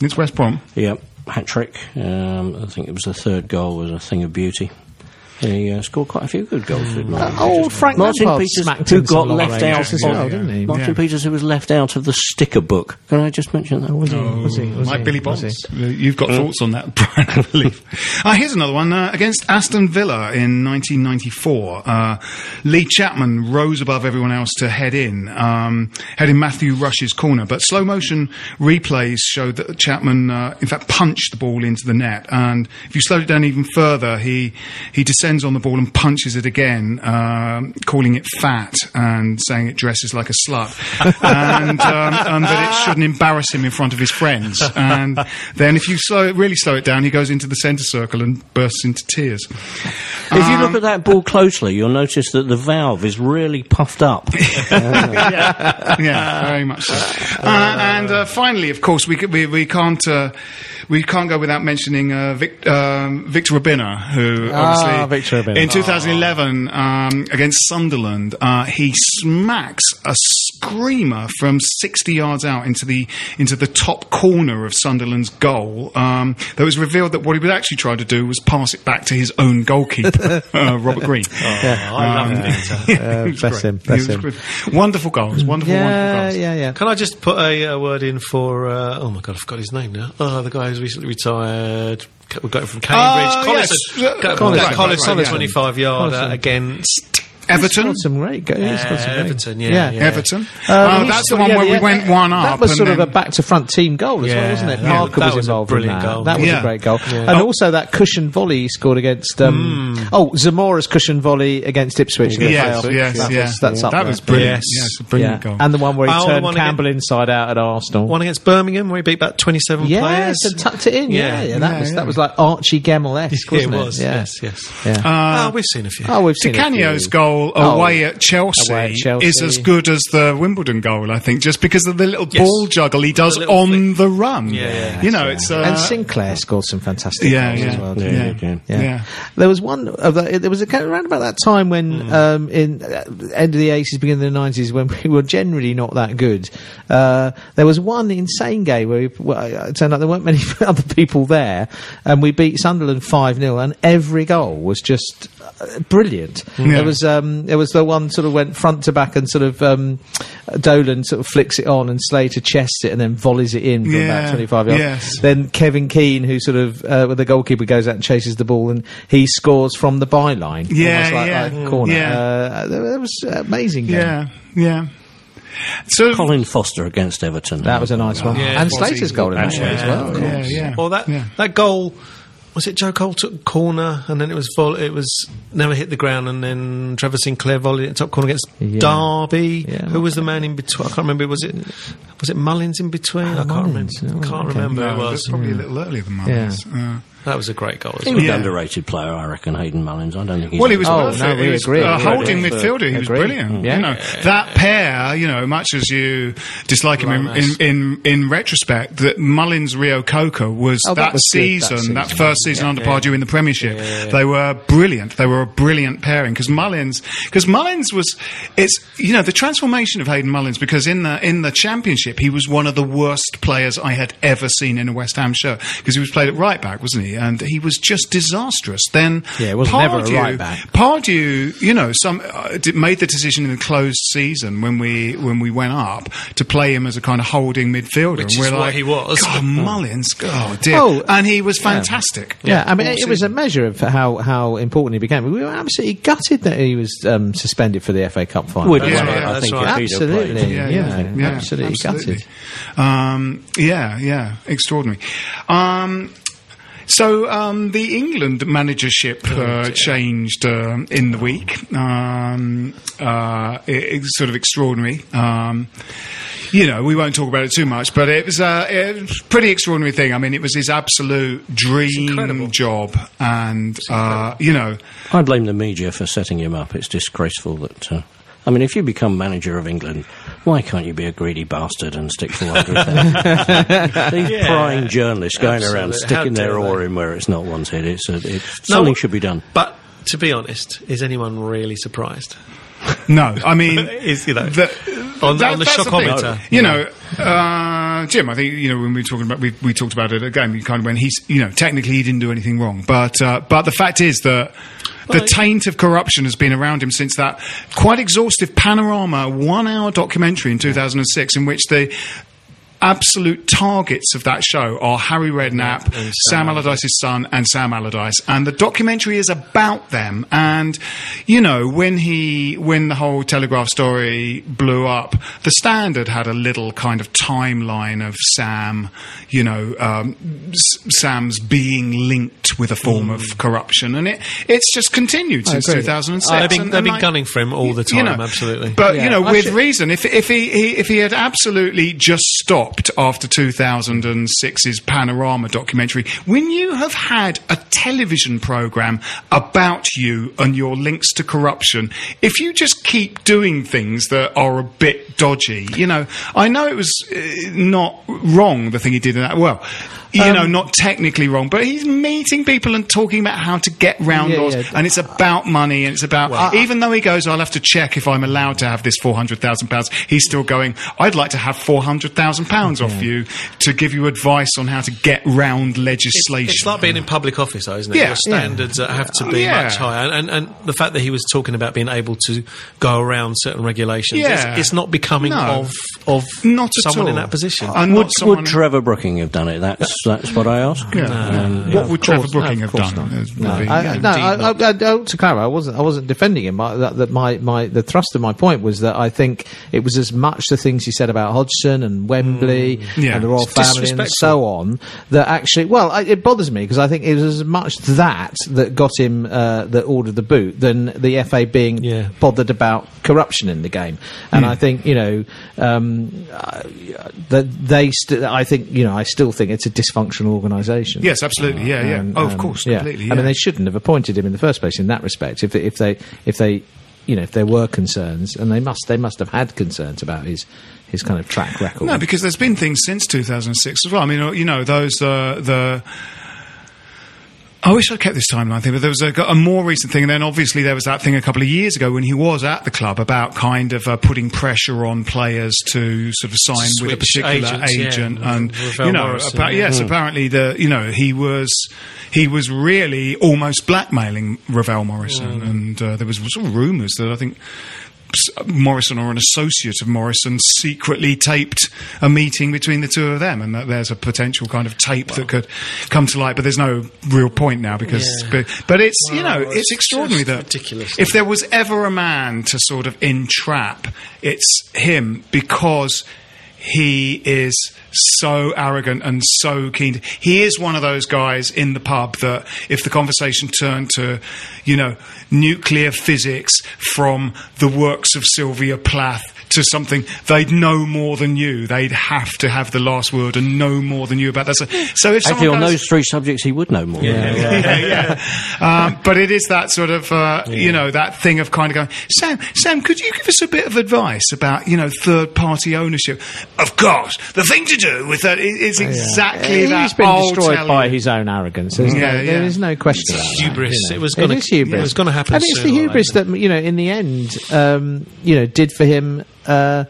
it's West Brom. Yep, hat trick. Um, I think it was the third goal was a thing of beauty. He uh, scored quite a few good goals. did Martin Uh, old Peters. Frank Martin Lampard Peters, smacked who got left out as of- well, didn't he? Martin Yeah. Peters, who was left out of the sticker book. Can I just mention that? Was he? Was he? Was like he? Billy Bonds. Uh, You've got thoughts on that, Brian, I believe. Uh, here's another one. Uh, against Aston Villa in 1994, uh, Lee Chapman rose above everyone else to head in, um, head in Matthew Rush's corner. But slow motion replays showed that Chapman, uh, in fact, punched the ball into the net. And if you slowed it down even further, he, he descended descends on the ball and punches it again, um, calling it fat and saying it dresses like a slut, and, um, and that it shouldn't embarrass him in front of his friends. And then, if you slow, really slow it down, he goes into the centre circle and bursts into tears. If you look at that ball closely, you'll notice that the valve is really puffed up. yeah, very much so. Uh, and uh, finally, of course, we, we, we can't. Uh, we can't go without mentioning uh, Vic, um, Victor Obinna, who Ah, obviously Obinna. in 2011 um, against Sunderland, uh, he smacks a screamer from 60 yards out into the into the top corner of Sunderland's goal. Um, there was revealed that what he was actually trying to do was pass it back to his own goalkeeper, uh, Robert Green. I love Victor. Uh, bless him, bless him. good. Wonderful goals, wonderful, wonderful Yeah, goals. yeah, yeah. Can I just put a, uh word in for? Uh, oh my god, I forgot his name now. Oh, the guy who's recently retired. We got him from Cambridge. Oh, Collison. yes. Got- Collison, got right, Collison, right, right, yeah. twenty-five yarder Collison. against Everton. He's got some great goals. He's got some great- Everton, yeah, yeah. Everton. Uh, Uh, that's the one of- where yeah, we went one up. That was and sort of a back to front team goal as well, wasn't it? yeah. Parker was, was a involved in that. goal. That was Yeah. a great goal. Yeah. And Oh. also that cushion volley he scored against. Um, Oh, Zamora's cushion volley against Ipswich. in the Yes, yes, That yeah. was- that's up that there. was brilliant. Yes. Yes, a brilliant Yeah. goal. And the one where he Oh, turned one Campbell inside out at Arsenal. one against Birmingham where he beat about twenty-seven players. and tucked it in. Yeah, Yeah. yeah, that was that was like Archie Gemmill-esque, it wasn't it? was. Yes, yes. Yeah. Ah, we've seen a few. oh, we've seen a Canio's few. goal Oh. away at Chelsea, Away at Chelsea. is as good as the Wimbledon goal, I think, just because of the little Yes. ball juggle he does The on flick. the run. Yeah, yeah, you know, it's uh, and Sinclair scored some fantastic yeah, goals yeah, as well. Yeah, yeah, yeah. Yeah. yeah. There was one of the, there was a kind of around about that time when Hmm. um, in uh, end of the eighties, beginning of the nineties, when we were generally not that good. Uh, there was one insane game where we, well, it turned out there weren't many other people there, and we beat Sunderland five 0 and every goal was just uh, brilliant. Yeah. There was um, there was the one sort of went front to back and sort of um, Dolan sort of flicks it on and Slater chests it and then volleys it in from Yeah, about twenty five yards. yes. Then Kevin Keen, who sort of, uh, with the goalkeeper goes out and chases the ball, and he scores from the byline. Yeah, almost like, yeah, like corner. yeah. Uh, that that was an amazing. Game. yeah, yeah. So Colin Foster against Everton. That was a nice one. Yeah, and. Slater's goal in that Yeah, as well. yeah, yeah. Well, that yeah. that goal was it. Joe Cole took corner, and then it was vol- it was never hit the ground, and then Trevor Sinclair volleyed it top corner against Yeah. Derby. Yeah. Who was the man in between? I can't remember. Was it was it Mullins in between? I can't Mullins. remember. Oh, can't okay. remember No, it was. that's probably a little earlier than Mullins. Uh, That was a great goal. As He well. was an underrated player, I reckon, Hayden Mullins. I don't think he's. well, he was Oh, no, we he was agree. a We holding agree. midfielder. He was Agree. brilliant. Yeah. You know that pair. You know, much as you dislike him in, in, in in retrospect, that Mullins Reo-Coker was Oh, that that, was good, that season, that, first season under Pardew in the Premiership. They were brilliant. They were a brilliant pairing because Mullins because Mullins was it's you know the transformation of Hayden Mullins because in the in the Championship he was one of the worst players I had ever seen in a West Ham shirt because he was played at right back, wasn't he? And he was just disastrous. Then Yeah, he was never a right back. Pardew, you know, some uh, did, made the decision in the closed season when we when we went up to play him as a kind of holding midfielder. Which and we're is what like, he was. God, Mullins, oh dear, Oh, and he was fantastic. Yeah, I mean, it, it was a measure of how, how important he became. We were absolutely gutted that he was um, suspended for the FA Cup final. Would Yeah, well, yeah, I think right. if he'd have played- Absolutely, Yeah, yeah, yeah, yeah, absolutely, absolutely. gutted. Um, yeah, yeah, extraordinary. Um, so um, the England managership uh, changed um in the week. Um, uh, it, it's sort of extraordinary. Um, you know, we won't talk about it too much, but it was, uh, it was a pretty extraordinary thing. I mean, it was his absolute dream job, and uh, you know, I blame the media for setting him up. It's disgraceful that. Uh, I mean, if you become manager of England, why can't you be a greedy bastard and stick 400,000? These prying journalists going around Absolutely. How sticking their dare oar in where it's not wanted, it's, a, it's No, something should be done. But to be honest, is anyone really surprised? no, I mean, Is, you know, the, on the- that- on the that's thing. shockometer. You know, uh, Jim, I think you know when we were talking about we, we talked about it again. We kind of when he's you know technically he didn't do anything wrong, but uh, but the fact is that. The taint of corruption has been around him since that quite exhaustive panorama one hour documentary in 2006 in which the absolute targets of that show are Harry Redknapp, Sam Sam Allardyce's son, and Sam Allardyce. And the documentary is about them. And you know, when he when the whole Telegraph story blew up, the Standard had a little kind of timeline of Sam, you know, um, S- Sam's being linked with a form of corruption, and it it's just continued since agree. 2006. They've been, And- they've and been like- gunning for him all the time, you know, absolutely. But Yeah. you know, with reason. If if he, he if he had absolutely just stopped after 2006's Panorama documentary, when you have had a television program about you and your links to corruption, if you just keep doing things that are a bit dodgy, you know, I know it was uh, not wrong the thing he did in that. Well. You Um, know, not technically wrong, but he's meeting people and talking about how to get round Yeah, laws, yeah. and it's about money, and it's about even though he goes, I'll have to check if I'm allowed to have this four hundred thousand pounds. He's still going. I'd like to have four hundred thousand pounds off you to give you advice on how to get round legislation. it's like being in public office, though, isn't it? Yeah. Your standards have to be Yeah. much higher, and, and and the fact that he was talking about being able to go around certain regulations, Yeah. it's, it's not becoming No. of of Not at someone in that position. And Would, would Trevor Brooking have done it? That's that's what I ask. Yeah. Um, what would Trevor course, Brooking no, have done? No, would I, yeah. no, I, I, I, I, to clarify, I wasn't. I wasn't defending him. I, that, that my, my the thrust of my point was that I think it was as much the things he said about Hodgson and Wembley Yeah. and the royal It's family and so on that actually. Well, I, it bothers me because I think it was as much that that got him uh, that ordered the boot than the FA being Yeah. bothered about corruption in the game. And I think you know um, uh, that they. St- I think you know. I still think it's a dysfunctional organisation. Yes, absolutely. Yeah, yeah. And, oh, of um, course, yeah. completely. I mean, they shouldn't have appointed him in the first place in that respect. If if they if they you know if there were concerns, and they must they must have had concerns about his his kind of track record. No, because there's been things since 2006 as well. I mean, you know, those uh, the. I wish I'd kept this timeline thing, but there was a, a more recent thing, and then obviously there was that thing a couple of years ago when he was at the club about kind of uh, putting pressure on players to sort of sign with a particular agents, yeah. agent, and Ravel you know, Morrison, appa- yeah. yes, apparently the you know he was he was really almost blackmailing Ravel Morrison, and uh, there was sort of rumours that I think. Morrison or an associate of Morrison secretly taped a meeting between the two of them, and that there's a potential kind of tape that could come to light. But there's no real point now because, Yeah. but, but it's you know it's, it's extraordinary that ridiculous. if there was ever a man to sort of entrap, it's him because he is so arrogant and so keen. He is one of those guys in the pub that if the conversation turned to, you know, nuclear physics from the works of Sylvia Plath to something, they'd know more than you. They'd have to have the last word and know more than you about that. So, so if Actually, someone on goes- those three subjects, he would know more. yeah, yeah. Um, but it is that sort of, uh, you know, that thing of kind of going, Sam, Sam, could you give us a bit of advice about, you know, third party ownership? Of course, the thing to do with that is, is exactly that. He's been I'll destroyed by you. his own arrogance. There's, Yeah, no, yeah. there is no question about that, hubris. you know. It was gonna- is hubris. it was gonna happen and it's the hubris later. that you know, in the end, um, you know, did for him. Uh,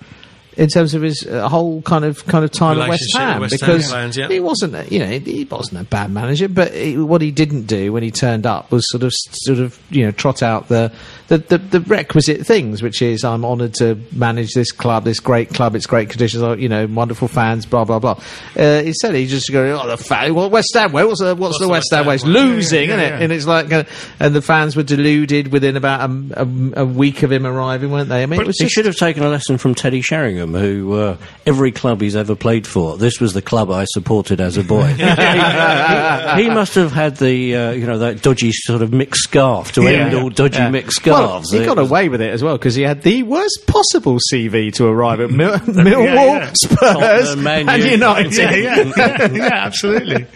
in terms of his uh, whole kind of kind of time at West Ham, West because fans, yeah. he wasn't, a- you know, he wasn't a bad manager, but he, what he didn't do when he turned up was sort of sort of you know trot out the the, the, the requisite things, which is I'm honoured to manage this club, this great club, it's great conditions, uh, you know, wonderful fans, blah blah blah. Uh, instead, he just go, oh, the fa- well, West Ham way, what's the what's, the West Ham way? It's losing, Yeah, isn't it? yeah. And it's like, uh, and the fans were deluded within about a, a, a week of him arriving, weren't they? I mean, it was He just should have taken a lesson from Teddy Sheringham, who uh, every club he's ever played for, this was the club I supported as a boy. he, he- he must have had the, uh, you know, that dodgy sort of mixed scarf to Yeah. end all dodgy Yeah. mixed Well, scarves. he got was- away with it as well because he had the worst possible CV to arrive at Mil- Millwall, yeah. Spurs, Tottenham, Man and U. United. yeah, yeah, yeah, yeah, absolutely,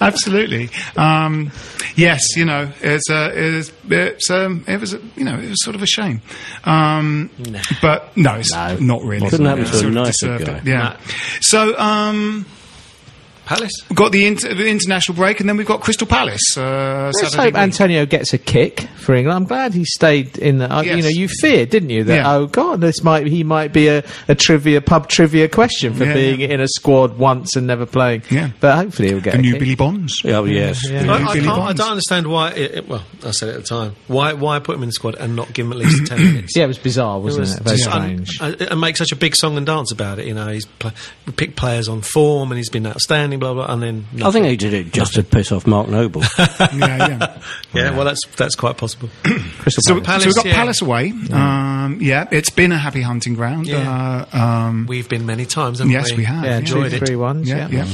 absolutely. Um, yes, you know, it's a, it's, it's um, it was, a, you know, it was sort of a shame. Um, But no, it's No. not really. Couldn't happen To a nicer guy. it, Yeah. So, um, Palace. We've got the, inter- the international break, and then we've got Crystal Palace. Uh, Let's Saturday hope week. Antonio gets a kick for England. I'm glad he stayed in the. Uh, You Yes. know, you feared, didn't you, that Yeah. oh god, this might he might be a, a trivia pub trivia question for Yeah, being yeah. in a squad once and never playing. Yeah. but hopefully he'll get The a new kick. Billy Bonds. Oh yes. Yeah. I, I, Billy can't, I don't understand why. It, it- well, I said it at the time. Why? Why put him in the squad and not give him at least ten minutes? Yeah, it was bizarre, wasn't it? was Very strange. uh, and make such a big song and dance about it. You know, he's pl- picked players on form and he's been outstanding. Blah blah. And then I think he did it just to piss off Mark Noble. yeah, yeah. yeah. Well, that's that's quite possible. Crystal So, Palace. so we've got yeah. Palace away. Um, yeah, it's been a happy hunting ground. Yeah. Uh, um, We've been many times. Haven't yes, we have. yeah, enjoyed two, it. three ones. Yeah, Yeah,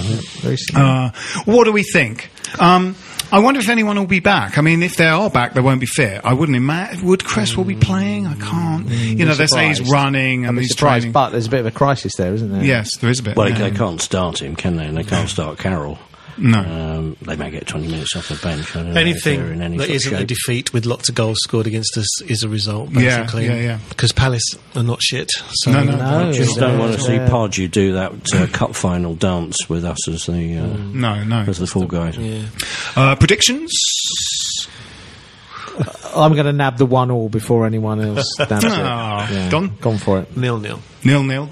yeah. Uh, what do we think? Um, I wonder if anyone will be back. I mean, if they are back, they won't be fit. I wouldn't imagine. Would Cresswell be playing? I can't. you know, they say he's running and he's surprised, training. but there's a bit of a crisis there, isn't there? yes, there is a bit. well, yeah. they can't start him, can they? And they can't start Carroll. No. Um, they may get 20 minutes off the bench. I don't know in Anything any that sort of isn't a defeat with lots of goals scored against us is a result, Yeah, basically. yeah, yeah. Because Palace are not shit. So No, no. No, Just don't want to see yeah. Pardew do that uh, cup final dance with us as the uh, No, no. as the full guys. Yeah. Uh, predictions? I'm going to nab the one all before anyone else nabs it. Ah, Yeah. Don? Gone for it. Nil nil. Nil nil.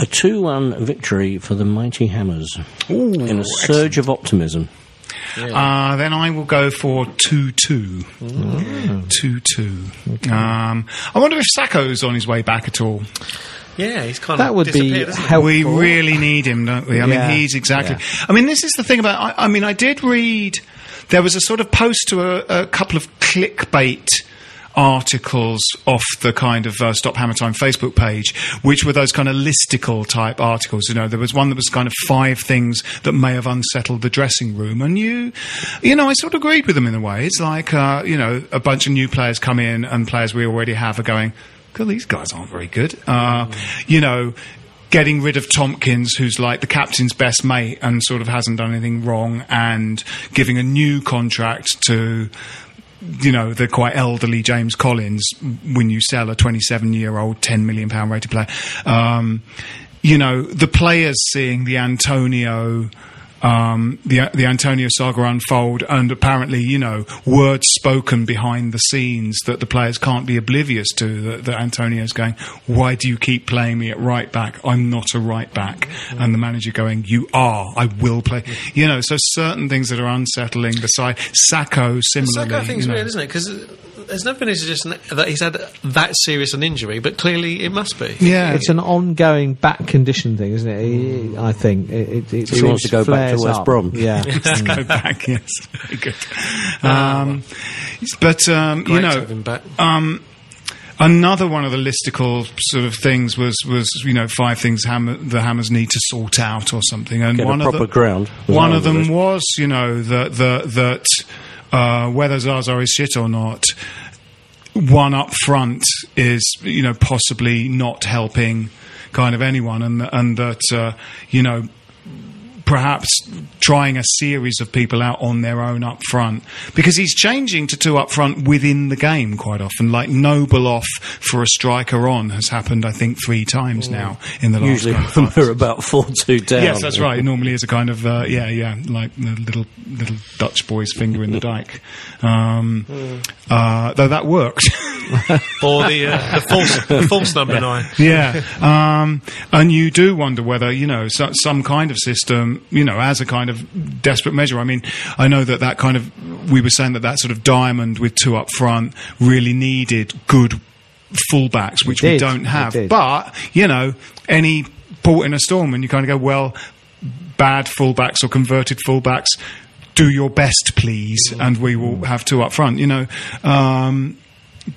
A 2 1 victory for the Mighty Hammers ooh, in a surge of optimism. Uh, then I will go for 2 2. 2 2. Um, I wonder if Sakho's on his way back at all. Yeah, he's kind That of would be disappeared, helpful. We really need him, don't we? I Yeah. mean, he's exactly. Yeah. I mean, this is the thing about. I, I mean, I did read. There was a sort of post to a, a couple of clickbait articles off the kind of uh, Stop Hammer Time Facebook page, which were those kind of listicle type articles. You know, there was one that was kind of five things that may have unsettled the dressing room, and you, you know, I sort of agreed with them in a way. It's like, uh, you know, a bunch of new players come in and players we already have are going. God, these guys aren't very good. Uh, you know, getting rid of Tomkins, who's like the captain's best mate and sort of hasn't done anything wrong, and giving a new contract to. You know, the quite elderly James Collins when you sell a 27 year old, 10 million pound rated player. Um, you know, the players seeing the Antonio um, the the Antonio saga unfold, and apparently, you know, words spoken behind the scenes that the players can't be oblivious to. That, that Antonio's going, "Why do you keep playing me at right back? I'm not a right back." And the manager going, "You are. I will play." You know, so certain things that are unsettling. The side Sakho similarly. Sakho thing's you know. weird, isn't it? Because there's never been a suggestion that he's had that serious an injury, but clearly it must be. Yeah, It's an ongoing back condition thing, isn't it? He- I think it. it, it He wants to go back to West up. Brom. Yeah. go back. Yes, very good. Um, but um, you know, have him back. um, another one of the listicle sort of things was was you know five things hammer, the hammers need to sort out or something, and Get a one of the, ground. One of them was you know that that that uh, whether Zaza is shit or not. One up front is, you know, possibly not helping kind of anyone, and and that uh, you know perhaps trying a series of people out on their own up front because he's changing to two up front within the game quite often. Like Noble off for a striker on has happened, I think, three times now in the last. Usually kind when we're about 4 2 down. Yes, that's right. It normally is a kind of uh, yeah, yeah, like the little little Dutch boy's finger in the dike. Um, uh, though that worked. Or the, uh, the false the false number nine. yeah, um, and you do wonder whether you know so, some kind of system, you know, as a kind of desperate measure. I mean, I know that that kind of we were saying that that sort of diamond with two up front really needed good fullbacks, which we don't have. But you know, any port in a storm, and you kind of go, well, bad fullbacks or converted fullbacks. Do your best, please, and we will have two up front. You know, um,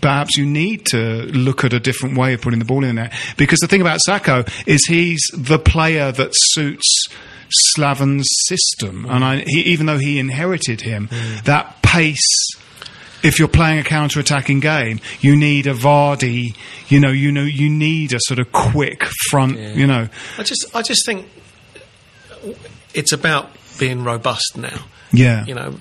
perhaps you need to look at a different way of putting the ball in there. Because the thing about Sakho is he's the player that suits Slaven's system, mm. and I, he, even though he inherited him, mm. that pace. If you're playing a counter-attacking game, you need a Vardy. You know, you know, you need a sort of quick front. You know, I just I just think it's about being robust now. yeah, You know,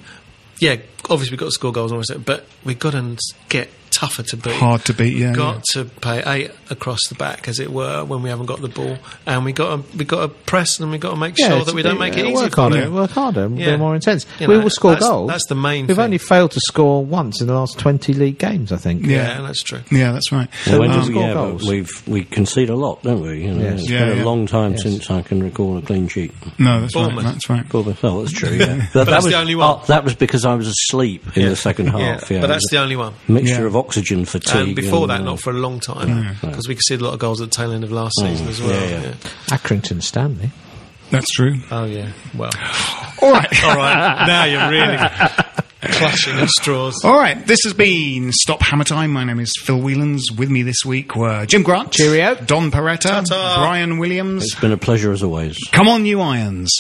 yeah, obviously we've got to score goals and all this, but we've got to get tougher to beat. Hard to beat, yeah, We've got yeah. to play eight across the back, as it were, when we haven't got the ball, and we got to we got to press and we got to make sure that we a don't bit- make it easy work for harder, them. Work harder, and Yeah. be more intense. You we know, will score that's- goals. that's the main We've thing. only failed to score once in the last twenty league games, I think. Yeah, that's true. Yeah, that's right. Well, when we score yeah, goals. we've we concede a lot, don't we? You know, Yes. It's Yeah, been yeah. a long time Yes. since I can recall a clean sheet. No, that's Bournemouth. right. That's right. Bournemouth, oh, that's true. Yeah. But, that that's was the only one. oh, that was because I was asleep in the second half. Yeah, Yeah, but that's the only one. mixture of oxygen fatigue. And before that, uh, not for a long time, because we conceded a lot of goals at the tail end of last season as well. yeah, yeah. yeah. Accrington Stanley. That's true. Oh yeah. Well, All right. all right. Now you're really clutching at straws. All right, this has been Stop Hammer Time. My name is Phil Whelans. With me this week were Jim Grant, Cheerio. Don Peretta, Ta-ta. Brian Williams. It's been a pleasure as always. Come on, you irons.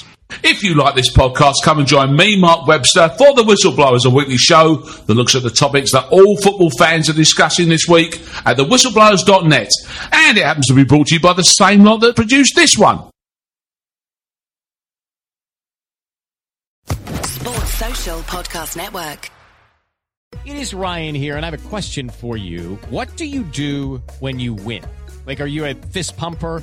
If you like this podcast, come and join me, Mark Webster, for The Whistleblowers, a weekly show that looks at the topics that all football fans are discussing this week at thewhistleblowers.net. And it happens to be brought to you by the same lot that produced this one. Sports Social Podcast Network. It is Ryan here, and I have a question for you. What do you do when you win? Like, are you a fist pumper?